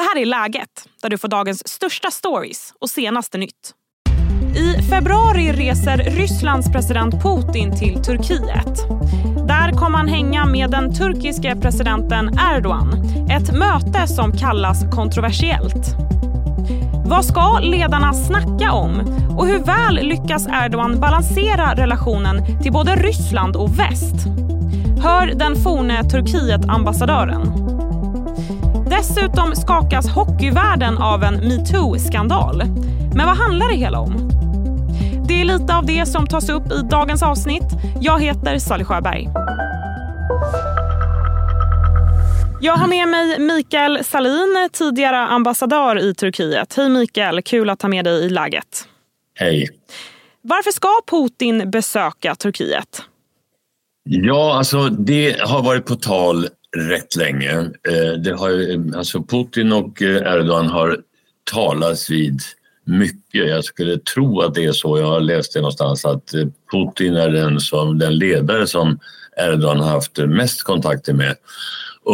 Det här är Läget, där du får dagens största stories och senaste nytt. I februari reser Rysslands president Putin till Turkiet. Där kommer han hänga med den turkiske presidenten Erdogan. Ett möte som kallas kontroversiellt. Vad ska ledarna snacka om? Och hur väl lyckas Erdogan balansera relationen till både Ryssland och väst? Hör den forne Turkiet-ambassadören. Dessutom skakas hockeyvärlden av en metoo-skandal. Men vad handlar det hela om? Det är lite av det som tas upp i dagens avsnitt. Jag heter Sally Sjöberg. Jag har med mig Mikael Salin, tidigare ambassadör i Turkiet. Hej Mikael, kul att ha med dig i läget. Hej. Varför ska Putin besöka Turkiet? Ja, alltså det har varit på tal rätt länge. Eh, det har, alltså Putin och eh, Erdogan har talats vid mycket. Jag skulle tro att det är så. Jag har läst det någonstans att eh, Putin är den, som, den ledare som Erdogan har haft mest kontakter med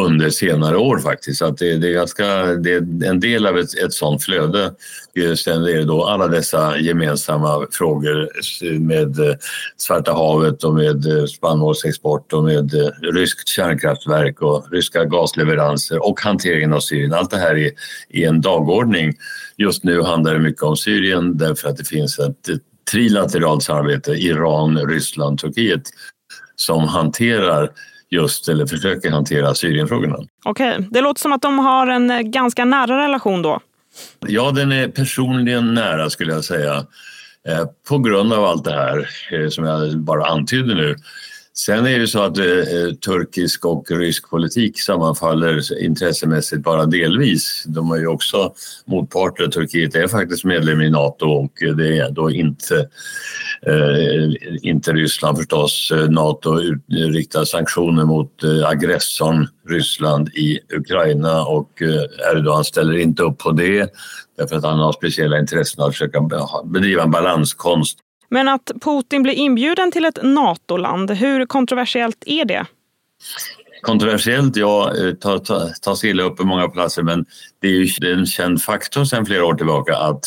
under senare år faktiskt. Så att det, det, är ganska, det är en del av ett, ett sådant flöde. Eh, sen är det då alla dessa gemensamma frågor eh, med eh, Svarta havet och med spannmålsexport och med ryskt kärnkraftverk och ryska gasleveranser och hanteringen av Syrien. Allt det här är, är en dagordning. Just nu handlar det mycket om Syrien därför att det finns ett trilateralt samarbete, Iran, Ryssland, Turkiet som hanterar just, eller försöker hantera Syrienfrågorna. Okej, okay. det låter som att de har en eh, ganska nära relation då. Ja, den är personligen nära skulle jag säga. Eh, på grund av allt det här eh, som jag bara antydde nu Sen är det så att eh, eh, turkisk och rysk politik sammanfaller intressemässigt bara delvis. De är ju också motparter. Turkiet är faktiskt medlem i Nato och eh, det är då inte, eh, inte Ryssland förstås. Eh, Nato riktar sanktioner mot eh, aggressorn Ryssland i Ukraina och eh, Erdogan ställer inte upp på det därför att han har speciella intressen att försöka bedriva en balanskonst men att Putin blir inbjuden till ett NATO-land, hur kontroversiellt är det? Kontroversiellt, ja, eh, tas ta, ta illa upp på många platser men det är ju en känd faktor sedan flera år tillbaka att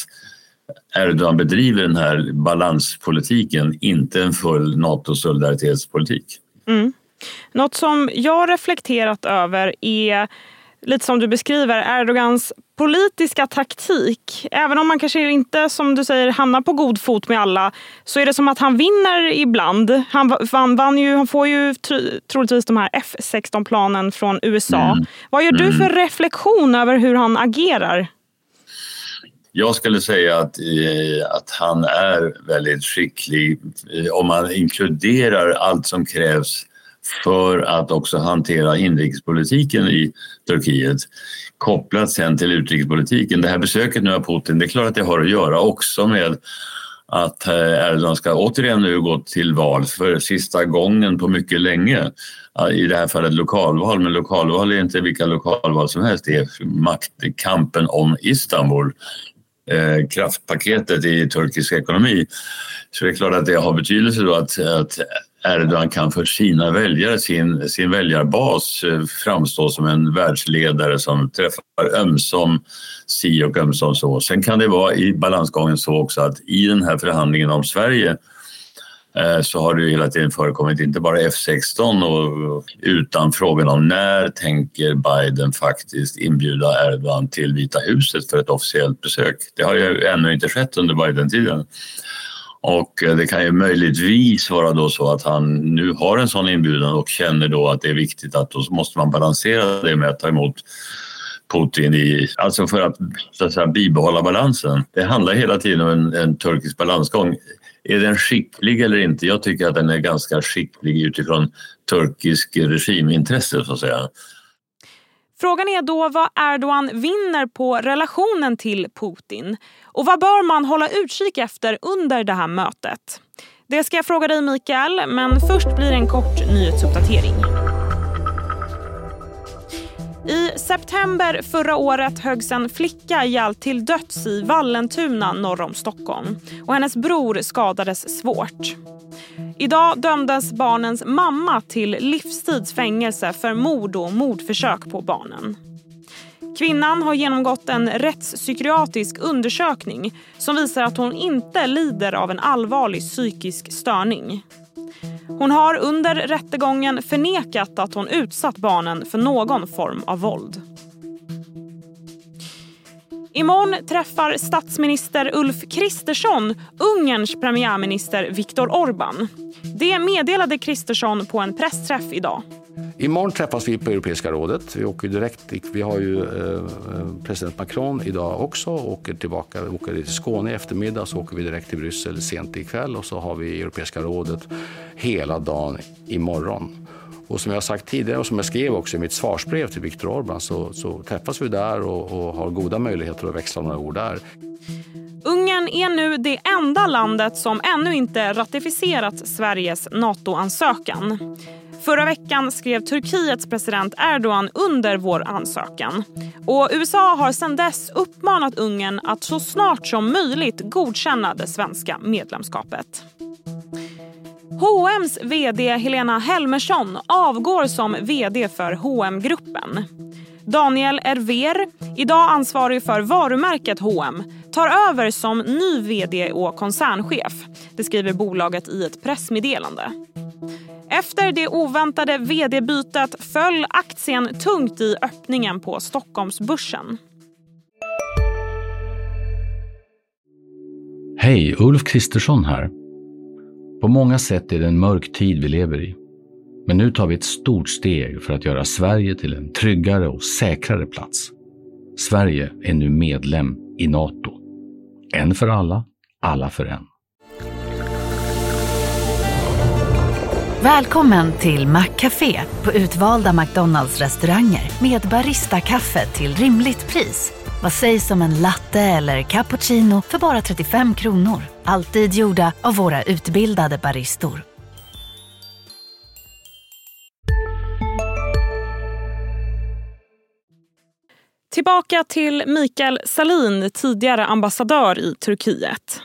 Erdogan bedriver den här balanspolitiken, inte en full NATO-solidaritetspolitik. Mm. Något som jag reflekterat över är lite som du beskriver, Erdogans politiska taktik. Även om man kanske inte, som du säger, hamnar på god fot med alla så är det som att han vinner ibland. Han, vann, vann ju, han får ju troligtvis de här F16-planen från USA. Mm. Vad gör du mm. för reflektion över hur han agerar? Jag skulle säga att, eh, att han är väldigt skicklig eh, om man inkluderar allt som krävs för att också hantera inrikespolitiken i Turkiet kopplat sen till utrikespolitiken. Det här besöket nu av Putin, det är klart att det har att göra också med att eh, Erdogan ska återigen nu gå till val för sista gången på mycket länge. I det här fallet lokalval, men lokalval är inte vilka lokalval som helst. Det är maktkampen om Istanbul, eh, kraftpaketet i turkisk ekonomi. Så det är klart att det har betydelse då att, att Erdogan kan för sina väljare, sin, sin väljarbas eh, framstå som en världsledare som träffar ömsom si och ömsom så. Sen kan det vara i balansgången så också att i den här förhandlingen om Sverige eh, så har det ju hela tiden förekommit inte bara F16 och, utan frågan om när tänker Biden faktiskt inbjuda Erdogan till Vita huset för ett officiellt besök. Det har ju ännu inte skett under Biden-tiden. Och eh, det kan ju möjligtvis vara då så att han nu har en sån inbjudan och känner då att det är viktigt att då måste man balansera det med att ta emot Putin i, alltså för att, så att säga, bibehålla balansen. Det handlar hela tiden om en, en turkisk balansgång. Är den skicklig eller inte? Jag tycker att den är ganska skicklig utifrån turkisk regimintresse så att säga. Frågan är då vad Erdogan vinner på relationen till Putin. Och vad bör man hålla utkik efter under det här mötet? Det ska jag fråga dig Mikael, men först blir det en kort nyhetsuppdatering. I september förra året höggs en flicka ihjäl till döds i Vallentuna norr om Stockholm. Och hennes bror skadades svårt. Idag dömdes barnens mamma till livstids fängelse för mord och mordförsök på barnen. Kvinnan har genomgått en rättspsykiatrisk undersökning som visar att hon inte lider av en allvarlig psykisk störning. Hon har under rättegången förnekat att hon utsatt barnen för någon form av våld. Imorgon träffar statsminister Ulf Kristersson Ungerns premiärminister Viktor Orbán. Det meddelade Kristersson på en pressträff idag. Imorgon träffas vi på Europeiska rådet. Vi åker direkt. Vi har ju eh, president Macron idag också och åker tillbaka. Vi åker till Skåne i eftermiddag så åker vi direkt till Bryssel sent ikväll och så har vi Europeiska rådet hela dagen imorgon. Och som jag sagt tidigare och som jag skrev också i mitt svarsbrev till Viktor Orbán så, så träffas vi där och, och har goda möjligheter att växla några ord där. Ungern är nu det enda landet som ännu inte ratificerat Sveriges NATO-ansökan. Förra veckan skrev Turkiets president Erdogan under vår ansökan. Och USA har sedan dess uppmanat Ungern att så snart som möjligt godkänna det svenska medlemskapet. H&M's vd Helena Helmersson avgår som vd för hm gruppen Daniel Erver, idag ansvarig för varumärket H&M, tar över som ny vd och koncernchef. Det skriver bolaget i ett pressmeddelande. Efter det oväntade vd-bytet föll aktien tungt i öppningen på Stockholmsbörsen. Hej, Ulf Kristersson här. På många sätt är det en mörk tid vi lever i. Men nu tar vi ett stort steg för att göra Sverige till en tryggare och säkrare plats. Sverige är nu medlem i Nato. En för alla, alla för en. Välkommen till Maccafé på utvalda McDonalds restauranger med Baristakaffe till rimligt pris. Vad sägs om en latte eller cappuccino för bara 35 kronor? Alltid gjorda av våra utbildade baristor. Tillbaka till Mikael Salin, tidigare ambassadör i Turkiet.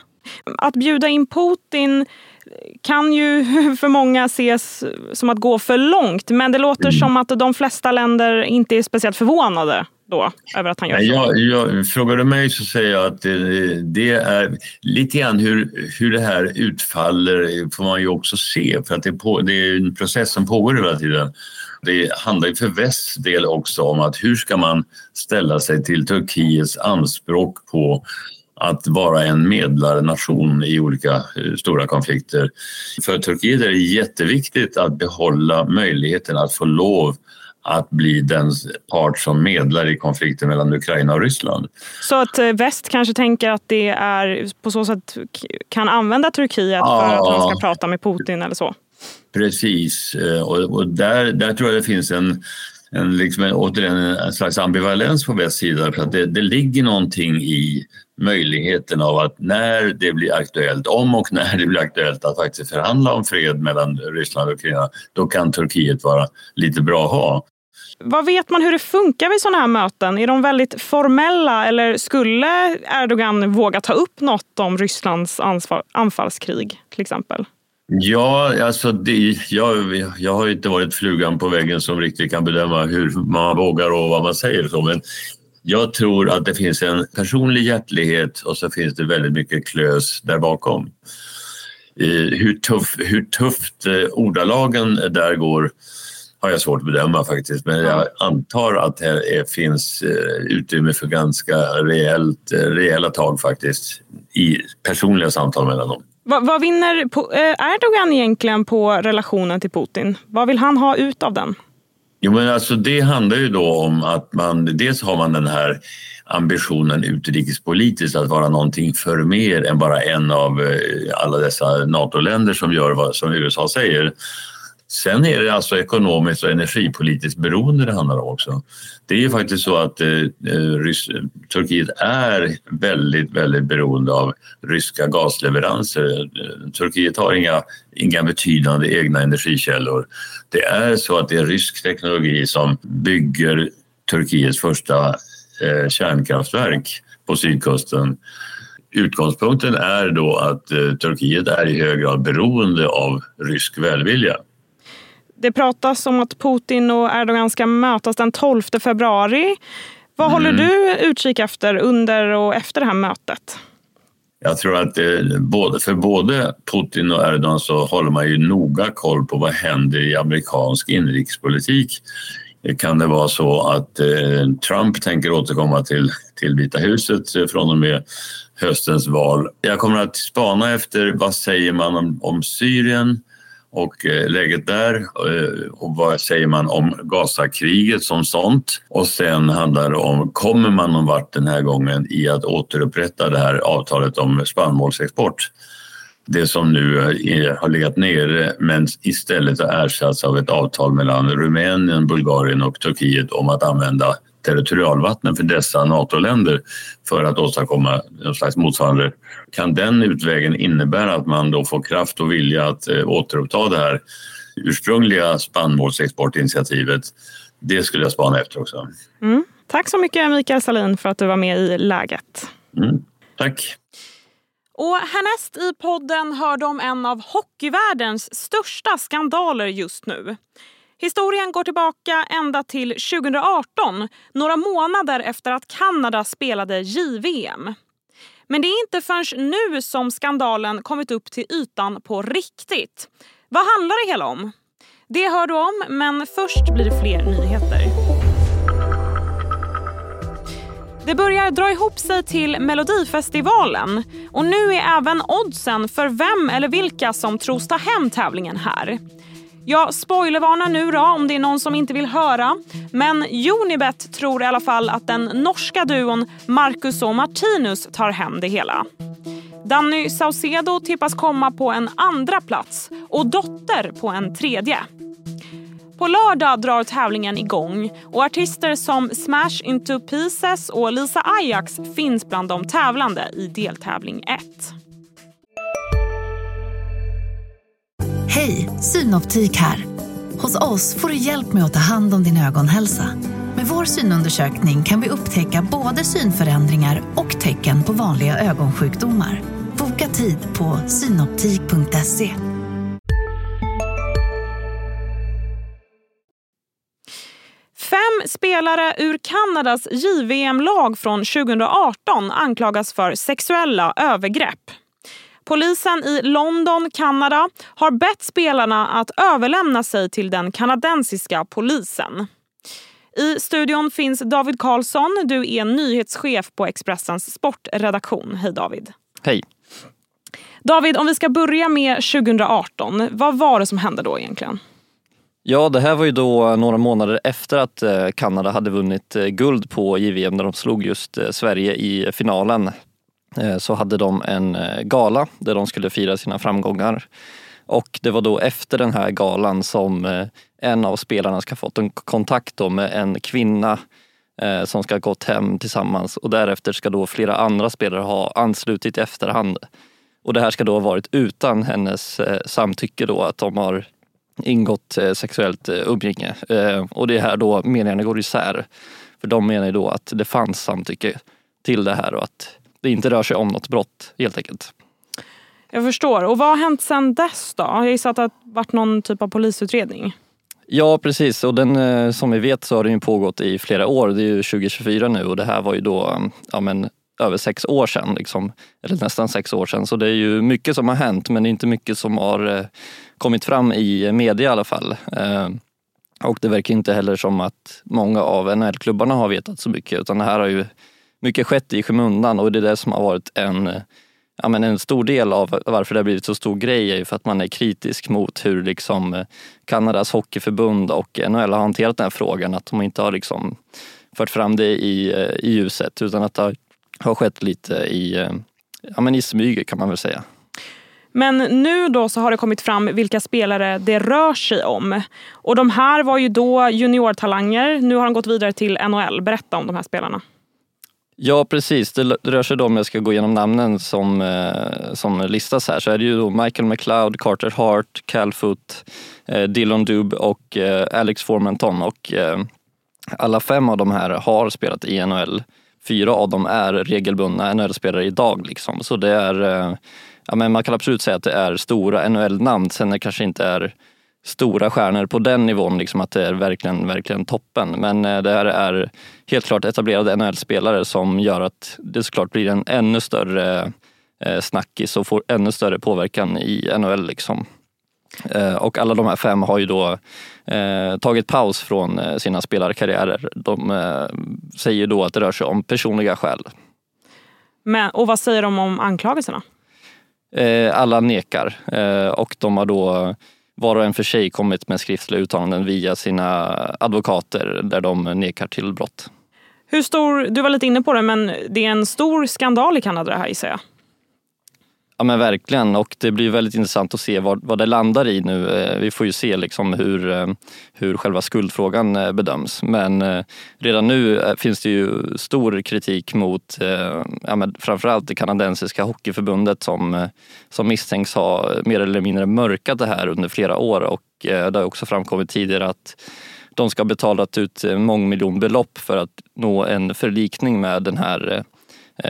Att bjuda in Putin kan ju för många ses som att gå för långt men det låter mm. som att de flesta länder inte är speciellt förvånade då över att han gör så? Jag, jag, frågar du mig så säger jag att det, det, är lite grann hur, hur det här utfaller får man ju också se för att det, på, det är en process som pågår hela tiden. Det handlar ju för västs del också om att hur ska man ställa sig till Turkiets anspråk på att vara en medlarnation i olika eh, stora konflikter. För Turkiet är det jätteviktigt att behålla möjligheten att få lov att bli den part som medlar i konflikten mellan Ukraina och Ryssland. Så att eh, väst kanske tänker att det är på så sätt kan använda Turkiet ja. för att man ska prata med Putin eller så? Precis, eh, och, och där, där tror jag det finns en en, liksom, återigen en slags ambivalens på väst sida för att det, det ligger någonting i möjligheten av att när det blir aktuellt, om och när det blir aktuellt att faktiskt förhandla om fred mellan Ryssland och Ukraina, då kan Turkiet vara lite bra att ha. Vad vet man hur det funkar vid sådana här möten? Är de väldigt formella eller skulle Erdogan våga ta upp något om Rysslands anfallskrig till exempel? Ja, alltså det, jag, jag har inte varit flugan på väggen som riktigt kan bedöma hur man vågar och vad man säger. Så, men jag tror att det finns en personlig hjärtlighet och så finns det väldigt mycket klös där bakom. Hur, tuff, hur tufft eh, ordalagen där går har jag svårt att bedöma faktiskt men jag antar att det är, finns eh, utrymme för ganska rejält, eh, rejäla tag faktiskt i personliga samtal mellan dem. Vad, vad vinner eh, Erdogan egentligen på relationen till Putin? Vad vill han ha ut av den? Jo, men alltså det handlar ju då om att man dels har man den här ambitionen utrikespolitiskt att vara någonting för mer än bara en av eh, alla dessa NATO-länder som gör vad som USA säger. Sen är det alltså ekonomiskt och energipolitiskt beroende det handlar om också. Det är ju faktiskt så att eh, eh Rys Turkiet är väldigt, väldigt beroende av ryska gasleveranser. Eh, Turkiet har inga, inga betydande egna energikällor. Det är så att det är rysk teknologi som bygger Turkiets första eh, kärnkraftverk på sydkusten. Utgångspunkten är då att eh, Turkiet är i hög grad beroende av rysk välvilja. Det pratas om att Putin och Erdogan ska mötas den 12 februari. Vad håller mm. du utkik efter under och efter det här mötet? Jag tror att det, både, för både Putin och Erdogan så håller man ju noga koll på vad händer i amerikansk inrikespolitik. Kan det vara så att eh, Trump tänker återkomma till, till Vita huset eh, från och med höstens val? Jag kommer att spana efter vad säger man om, om Syrien och eh, läget där eh, och vad säger man om Gazakriget som sånt. Och sen handlar det om, kommer man någon vart den här gången i att återupprätta det här avtalet om spannmålsexport? Det som nu är, har legat nere men istället har ersatts av ett avtal mellan Rumänien, Bulgarien och Turkiet om att använda territorialvattnen för dessa NATO-länder för att åstadkomma någon slags motsvarande. Kan den utvägen innebära att man då får kraft och vilja att eh, återuppta det här ursprungliga spannmålsexportinitiativet? Det skulle jag spana efter också. Mm. Tack så mycket Mikael Salin för att du var med i Läget. Mm. Tack. Och härnäst i podden hör de en av hockeyvärldens största skandaler just nu. Historien går tillbaka ända till 2018, några månader efter att Kanada spelade JVM. Men det är inte förrän nu som skandalen kommit upp till ytan på riktigt. Vad handlar det hela om? Det hör du om, men först blir det fler nyheter. Det börjar dra ihop sig till Melodifestivalen och nu är även oddsen för vem eller vilka som tros ta hem tävlingen här. Jag spoilervarnar nu då om det är någon som inte vill höra. Men Unibet tror i alla fall att den norska duon Marcus och Martinus tar hem det hela. Danny Saucedo tippas komma på en andra plats och Dotter på en tredje. På lördag drar tävlingen igång och artister som Smash Into Pieces och Lisa Ajax finns bland de tävlande i deltävling 1. Hej, Synoptik här. Hos oss får du hjälp med att ta hand om din ögonhälsa. Med vår synundersökning kan vi upptäcka både synförändringar och tecken på vanliga ögonsjukdomar. Boka tid på synoptik.se. Fem spelare ur Kanadas JVM-lag från 2018 anklagas för sexuella övergrepp. Polisen i London, Kanada har bett spelarna att överlämna sig till den kanadensiska polisen. I studion finns David Karlsson. Du är nyhetschef på Expressens sportredaktion. Hej David. Hej. David, om vi ska börja med 2018. Vad var det som hände då egentligen? Ja, det här var ju då några månader efter att eh, Kanada hade vunnit eh, guld på JVM när de slog just eh, Sverige i finalen Eh, så hade de en eh, gala där de skulle fira sina framgångar. Och det var då efter den här galan som eh, en av spelarna ska fått en kontakt med en kvinna som ska ha gått hem tillsammans och därefter ska då flera andra spelare ha anslutit i efterhand. Och det här ska då ha varit utan hennes samtycke då att de har ingått sexuellt umgänge. Och det är här då meningarna går isär. För de menar ju då att det fanns samtycke till det här och att det inte rör sig om något brott helt enkelt. Jag förstår. Och vad har hänt sedan dess då? Jag gissar att det har varit någon typ av polisutredning? Ja precis och den, eh, som vi vet så har den ju pågått i flera år. Det är ju 2024 nu och det här var ju då ja, men, över sex år sedan. Liksom, eller nästan sex år sedan. Så det är ju mycket som har hänt men det är inte mycket som har eh, kommit fram i media i alla fall. Eh, och det verkar inte heller som att många av NHL-klubbarna har vetat så mycket utan det här har ju mycket skett i skymundan och det är det som har varit en, ja, men en stor del av varför det har blivit så stor grej är ju för att man är kritisk mot hur liksom eh, Kanadas hockeyförbund och NHL har hanterat den här frågan. Att de inte har liksom fört fram det i, eh, i ljuset utan att det har skett lite i, eh, ja, men i smyg kan man väl säga. Men nu då så har det kommit fram vilka spelare det rör sig om. Och de här var ju då juniortalanger. Nu har de gått vidare till NHL. Berätta om de här spelarna. Ja precis, det rör sig då om jag ska gå igenom namnen som, eh, som listas här så är det ju då Michael McLeod, Carter Hart, Calfoot, eh, Dylan Dub och eh, Alex Formanton och alla fem av de här har spelat i NHL. Fyra av dem är regelbundna NHL-spelare idag liksom. så det är, ja men man kan absolut säga att det är stora NHL-namn. Sen det kanske inte är stora stjärnor på den nivån, liksom att det är verkligen, verkligen toppen. Men eh, det här är helt klart etablerade NHL-spelare som gör att det såklart blir en ännu större eh, snackis och får ännu större påverkan i NHL. Liksom. Eh, och alla de här fem har ju då eh, tagit paus från sina spelarkarriärer. De eh, säger då att det rör sig om personliga skäl. Men, och vad säger de om anklagelserna? Eh, alla nekar och de har då var och en för sig kommit med skriftliga uttalanden via sina advokater där de nekar till brott. Hur stor, du var lite inne på det, men det är en stor skandal i Kanada det här gissar jag? Ja men verkligen och det blir väldigt intressant att se vad, vad det landar i nu. Eh, vi får ju se liksom hur, eh, hur själva skuldfrågan eh, bedöms. Men redan nu finns det ju stor kritik mot ja, men framförallt det kanadensiska hockeyförbundet som, som misstänks ha mer eller mindre mörkat det här under flera år och det har också framkommit tidigare att de ska ha betalat ut mångmiljonbelopp för att nå en förlikning med den här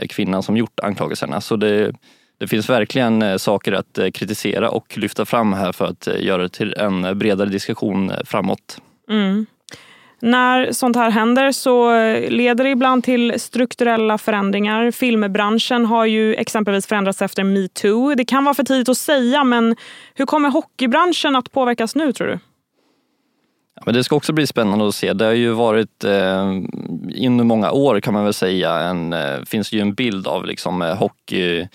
kvinnan som gjort anklagelserna. Så det det finns verkligen eh, saker att eh, kritisera och lyfta fram här för att eh, göra det till en bredare diskussion framåt. Mm. När sånt här händer så leder det ibland till strukturella förändringar. Filmbranschen har ju exempelvis förändrats efter metoo. Det kan vara för tidigt att säga, men hur kommer hockeybranschen att påverkas nu tror du? Ja, men det ska också bli spännande att se. Det har ju varit eh, under många år kan man väl säga, en, eh, finns ju en bild av liksom, hockey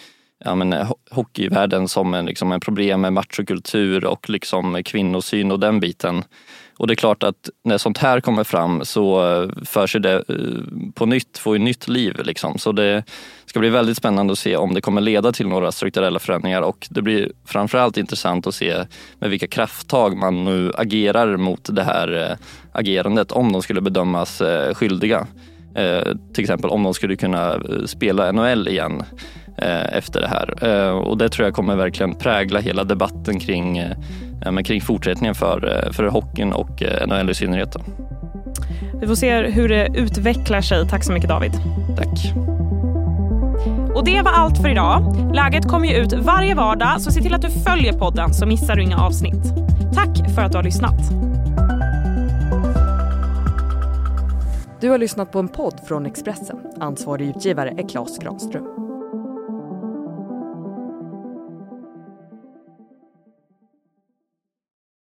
ja, men, eh, hockeyvärlden som en, liksom en problem med machokultur och liksom kvinnosyn och den biten. Och det är klart att när sånt här kommer fram så eh, för sig det eh, på nytt, får ju nytt liv. Liksom. Så det ska bli väldigt spännande att se om det kommer leda till några strukturella förändringar och det blir framförallt intressant att se med vilka krafttag man nu agerar mot det här agerandet om de skulle bedömas skyldiga. Till exempel om de skulle kunna spela NHL igen efter det här. Eh, och det tror jag kommer verkligen prägla hela debatten kring, eh, kring fortsättningen för, för hockeyn och NHL i synnerhet. Vi får se hur det utvecklar sig. Tack så mycket David. Tack. Och det var allt för idag. Läget kommer ju ut varje vardag så se till att du följer podden så missar du inga avsnitt. Tack för att du har lyssnat. Du har lyssnat på en podd från Expressen. Ansvarig utgivare är Klas Granström.